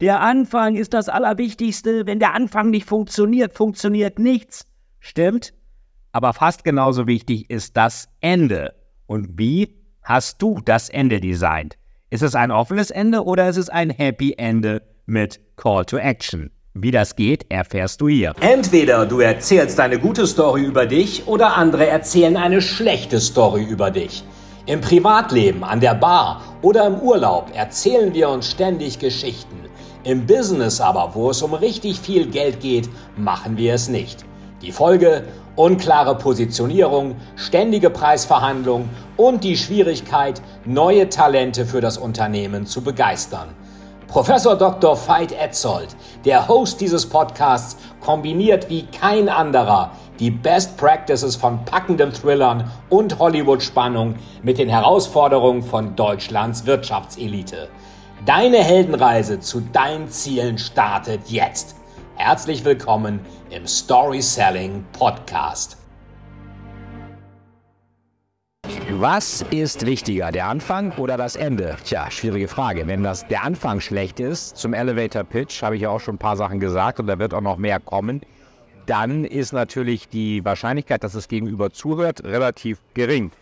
Der Anfang ist das Allerwichtigste. Wenn der Anfang nicht funktioniert, funktioniert nichts. Stimmt? Aber fast genauso wichtig ist das Ende. Und wie hast du das Ende designt? Ist es ein offenes Ende oder ist es ein Happy Ende mit Call to Action? Wie das geht, erfährst du hier. Entweder du erzählst eine gute Story über dich oder andere erzählen eine schlechte Story über dich. Im Privatleben, an der Bar oder im Urlaub erzählen wir uns ständig Geschichten. Im Business aber, wo es um richtig viel Geld geht, machen wir es nicht. Die Folge? Unklare Positionierung, ständige Preisverhandlungen und die Schwierigkeit, neue Talente für das Unternehmen zu begeistern. Professor Dr. Veit Etzold, der Host dieses Podcasts, kombiniert wie kein anderer die Best Practices von packenden Thrillern und Hollywood-Spannung mit den Herausforderungen von Deutschlands Wirtschaftselite. Deine Heldenreise zu deinen Zielen startet jetzt. Herzlich willkommen im Story Selling Podcast. Was ist wichtiger, der Anfang oder das Ende? Tja, schwierige Frage. Wenn das der Anfang schlecht ist, zum Elevator Pitch habe ich ja auch schon ein paar Sachen gesagt und da wird auch noch mehr kommen, dann ist natürlich die Wahrscheinlichkeit, dass das Gegenüber zuhört, relativ gering.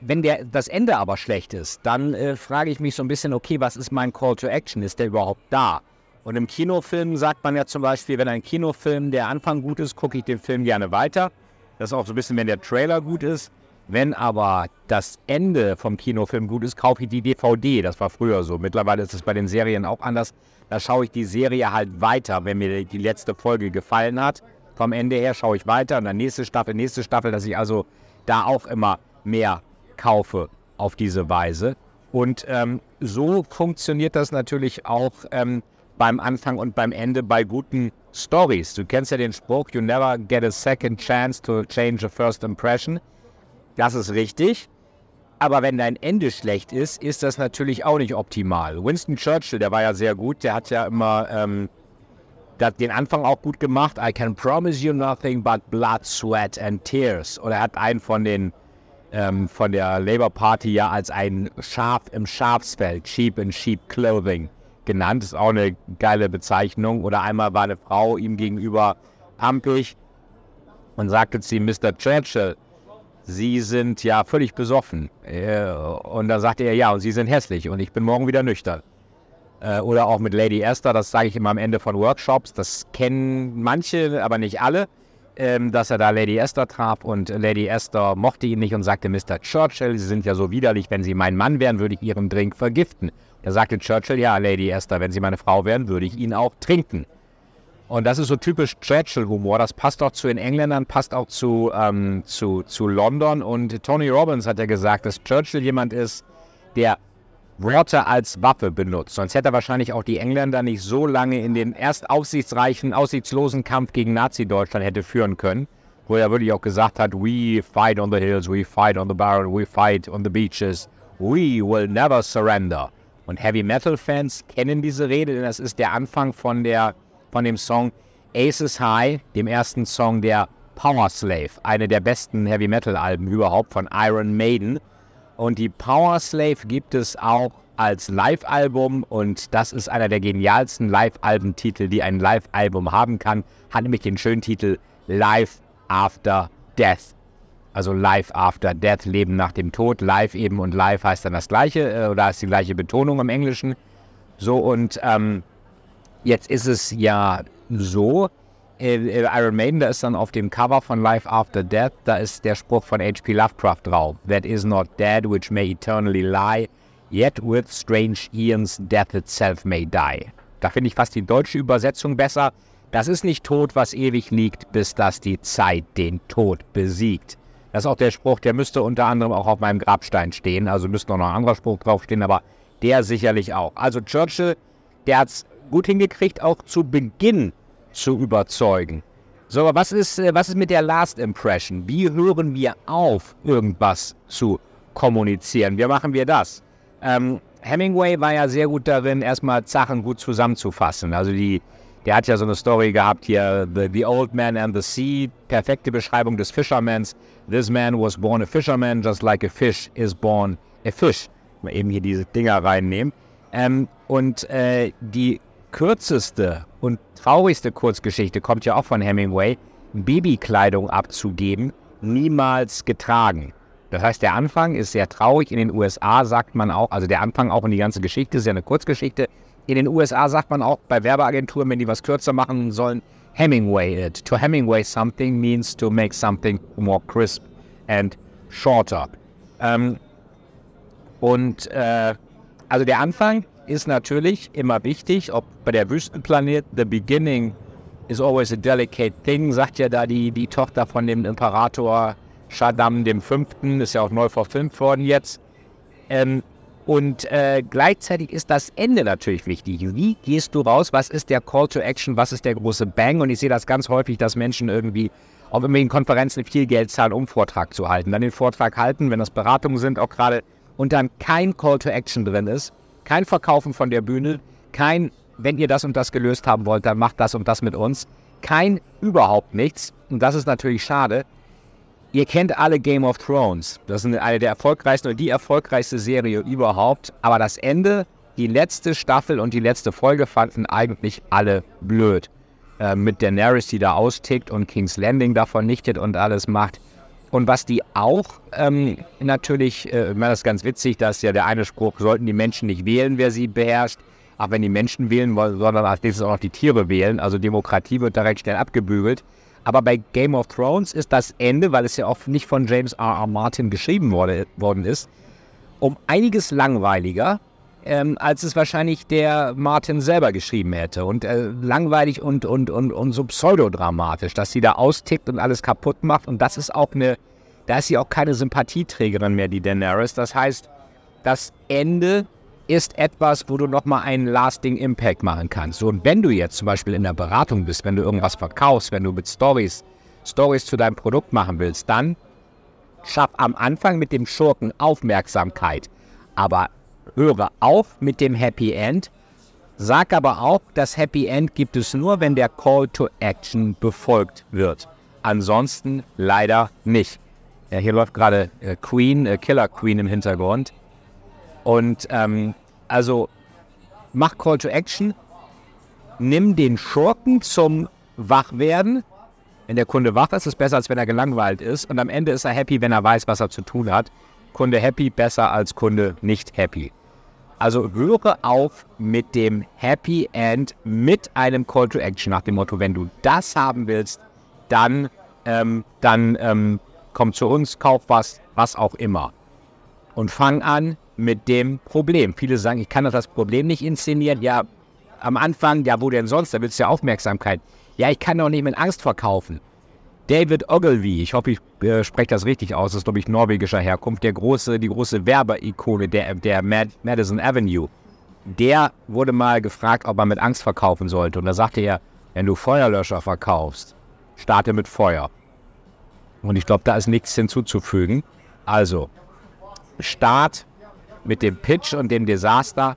Wenn der, das Ende aber schlecht ist, dann äh, frage ich mich so ein bisschen, okay, was ist mein Call to Action? Ist der überhaupt da? Und im Kinofilm sagt man ja zum Beispiel, wenn ein Kinofilm der Anfang gut ist, gucke ich den Film gerne weiter. Das ist auch so ein bisschen, wenn der Trailer gut ist. Wenn aber das Ende vom Kinofilm gut ist, kaufe ich die DVD. Das war früher so. Mittlerweile ist es bei den Serien auch anders. Da schaue ich die Serie halt weiter, wenn mir die letzte Folge gefallen hat. Vom Ende her schaue ich weiter und dann nächste Staffel, nächste Staffel, dass ich also da auch immer mehr kaufe auf diese Weise. Und ähm, so funktioniert das natürlich auch ähm, beim Anfang und beim Ende bei guten Stories. Du kennst ja den Spruch, you never get a second chance to change a first impression. Das ist richtig. Aber wenn dein Ende schlecht ist, ist das natürlich auch nicht optimal. Winston Churchill, der war ja sehr gut, der hat ja immer ähm, den Anfang auch gut gemacht. I can promise you nothing but blood, sweat and tears. Oder er hat einen von den ähm, von der Labour Party ja als ein Schaf im Schafsfeld, Sheep in Sheep Clothing genannt. Ist auch eine geile Bezeichnung. Oder einmal war eine Frau ihm gegenüber ampig und sagte zu ihm, Mr. Churchill, Sie sind ja völlig besoffen. Äh, und dann sagte er, ja, und Sie sind hässlich und ich bin morgen wieder nüchtern. Äh, oder auch mit Lady Esther, das sage ich immer am Ende von Workshops. Das kennen manche, aber nicht alle, ähm, dass er da Lady Esther traf und Lady Esther mochte ihn nicht und sagte, Mr. Churchill, Sie sind ja so widerlich, wenn Sie mein Mann wären, würde ich Ihren Drink vergiften. Da sagte Churchill, ja, Lady Esther, wenn Sie meine Frau wären, würde ich ihn auch trinken. Und das ist so typisch Churchill-Humor. Das passt auch zu den Engländern, passt auch zu, ähm, zu, zu London. Und Tony Robbins hat ja gesagt, dass Churchill jemand ist, der Wörter als Waffe benutzt. Sonst hätte er wahrscheinlich auch die Engländer nicht so lange in den erst aussichtsreichen, aussichtslosen Kampf gegen Nazi-Deutschland hätte führen können. Wo er wirklich auch gesagt hat, we fight on the hills, we fight on the barrel, we fight on the beaches, we will never surrender. Und Heavy Metal Fans kennen diese Rede, denn das ist der Anfang von der von dem Song Aces High, dem ersten Song der Power Slave, eine der besten Heavy Metal Alben überhaupt von Iron Maiden. Und die Power Slave gibt es auch als Live-Album und das ist einer der genialsten Live-Albentitel, die ein Live-Album haben kann. Hat nämlich den schönen Titel Live After Death. Also Live After Death, Leben nach dem Tod. Live eben und Live heißt dann das gleiche äh, oder ist die gleiche Betonung im Englischen. So und ähm, Jetzt ist es ja so, Iron Maiden, da ist dann auf dem Cover von Life After Death, da ist der Spruch von H.P. Lovecraft drauf. That is not dead which may eternally lie, yet with strange eons death itself may die. Da finde ich fast die deutsche Übersetzung besser. Das ist nicht tot, was ewig liegt, bis dass die Zeit den Tod besiegt. Das ist auch der Spruch, der müsste unter anderem auch auf meinem Grabstein stehen. Also müsste noch ein anderer Spruch draufstehen, aber der sicherlich auch. Also Churchill, der hat es gut hingekriegt, auch zu Beginn zu überzeugen. So, aber was ist, äh, was ist mit der Last Impression? Wie hören wir auf, irgendwas zu kommunizieren? Wie machen wir das? Ähm, Hemingway war ja sehr gut darin, erstmal Sachen gut zusammenzufassen. Also die, der hat ja so eine Story gehabt hier, the, the, Old Man and the Sea, perfekte Beschreibung des Fishermans. This man was born a fisherman, just like a fish is born a fish. Mal eben hier diese Dinger reinnehmen. Ähm, und äh, die kürzeste und traurigste Kurzgeschichte kommt ja auch von Hemingway, Babykleidung abzugeben, niemals getragen. Das heißt, der Anfang ist sehr traurig. In den USA sagt man auch, also der Anfang auch in die ganze Geschichte ist ja eine Kurzgeschichte. In den USA sagt man auch bei Werbeagenturen, wenn die was kürzer machen sollen, Hemingway it. To Hemingway something means to make something more crisp and shorter. Ähm, und äh, also der Anfang ist natürlich immer wichtig, ob bei der Wüstenplanet, the beginning is always a delicate thing, sagt ja da die, die Tochter von dem Imperator Shaddam Fünften, ist ja auch neu verfilmt worden jetzt. Ähm, und äh, gleichzeitig ist das Ende natürlich wichtig. Wie gehst du raus? Was ist der Call to Action? Was ist der große Bang? Und ich sehe das ganz häufig, dass Menschen irgendwie auf irgendwelchen Konferenzen viel Geld zahlen, um Vortrag zu halten. Dann den Vortrag halten, wenn das Beratungen sind, auch gerade, und dann kein Call to Action drin ist, kein Verkaufen von der Bühne, kein, wenn ihr das und das gelöst haben wollt, dann macht das und das mit uns, kein überhaupt nichts. Und das ist natürlich schade. Ihr kennt alle Game of Thrones. Das ist eine der erfolgreichsten und die erfolgreichste Serie überhaupt. Aber das Ende, die letzte Staffel und die letzte Folge fanden eigentlich alle blöd. Äh, mit Daenerys, die da austickt und King's Landing da vernichtet und alles macht. Und was die auch ähm, natürlich, äh, das ist ganz witzig, dass ja der eine Spruch, sollten die Menschen nicht wählen, wer sie beherrscht. Aber wenn die Menschen wählen wollen, sondern als nächstes auch noch die Tiere wählen. Also Demokratie wird da recht schnell abgebügelt. Aber bei Game of Thrones ist das Ende, weil es ja auch nicht von James R. R. Martin geschrieben wurde, worden ist, um einiges langweiliger, ähm, als es wahrscheinlich der Martin selber geschrieben hätte. Und äh, langweilig und, und, und, und so pseudodramatisch, dass sie da austickt und alles kaputt macht. Und das ist auch eine, da ist sie auch keine Sympathieträgerin mehr, die Daenerys. Das heißt, das Ende ist etwas, wo du nochmal einen lasting Impact machen kannst. So, und wenn du jetzt zum Beispiel in der Beratung bist, wenn du irgendwas verkaufst, wenn du mit Stories, Stories zu deinem Produkt machen willst, dann schaff am Anfang mit dem Schurken Aufmerksamkeit. Aber höre auf mit dem Happy End. Sag aber auch, das Happy End gibt es nur, wenn der Call to Action befolgt wird. Ansonsten leider nicht. Ja, hier läuft gerade äh, Queen, äh, Killer Queen im Hintergrund. Und ähm, also mach Call to Action, nimm den Schurken zum Wachwerden. Wenn der Kunde wach ist, ist es besser, als wenn er gelangweilt ist. Und am Ende ist er happy, wenn er weiß, was er zu tun hat. Kunde happy besser als Kunde nicht happy. Also höre auf mit dem Happy End, mit einem Call to Action nach dem Motto, wenn du das haben willst, dann, ähm, dann ähm, komm zu uns, kauf was, was auch immer. Und fang an, mit dem Problem. Viele sagen, ich kann doch das Problem nicht inszenieren. Ja, am Anfang, ja, wo denn sonst? Da willst du ja Aufmerksamkeit. Ja, ich kann doch nicht mit Angst verkaufen. David Ogilvy, ich hoffe, ich äh, spreche das richtig aus, ist, glaube ich, norwegischer Herkunft, der große, die große Werbeikone der, der Mad Madison Avenue. Der wurde mal gefragt, ob er mit Angst verkaufen sollte. Und da sagte er, wenn du Feuerlöscher verkaufst, starte mit Feuer. Und ich glaube, da ist nichts hinzuzufügen. Also, Start mit dem Pitch und dem Desaster,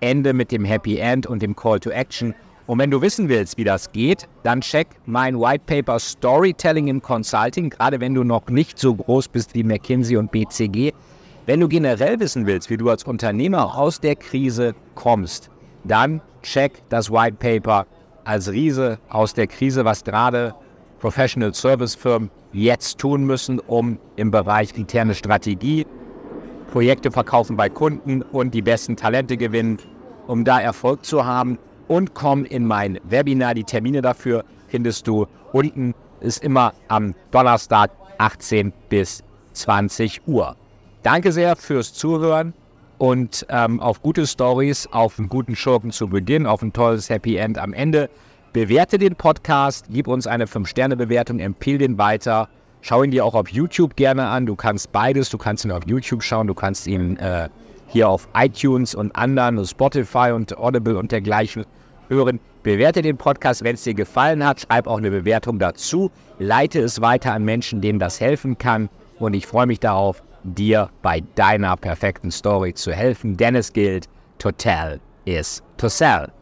Ende mit dem Happy End und dem Call to Action. Und wenn du wissen willst, wie das geht, dann check mein White Paper Storytelling in Consulting, gerade wenn du noch nicht so groß bist wie McKinsey und BCG. Wenn du generell wissen willst, wie du als Unternehmer aus der Krise kommst, dann check das White Paper als Riese aus der Krise, was gerade Professional Service Firmen jetzt tun müssen, um im Bereich interne Strategie, Projekte verkaufen bei Kunden und die besten Talente gewinnen, um da Erfolg zu haben. Und komm in mein Webinar. Die Termine dafür findest du unten. Ist immer am Donnerstag 18 bis 20 Uhr. Danke sehr fürs Zuhören und ähm, auf gute Stories, auf einen guten Schurken zu Beginn, auf ein tolles Happy End am Ende. Bewerte den Podcast, gib uns eine 5-Sterne-Bewertung, empfehle den weiter Schau ihn dir auch auf YouTube gerne an. Du kannst beides. Du kannst ihn auf YouTube schauen. Du kannst ihn äh, hier auf iTunes und anderen, Spotify und Audible und dergleichen hören. Bewerte den Podcast, wenn es dir gefallen hat. Schreib auch eine Bewertung dazu. Leite es weiter an Menschen, denen das helfen kann. Und ich freue mich darauf, dir bei deiner perfekten Story zu helfen. Denn es gilt, to tell is to sell.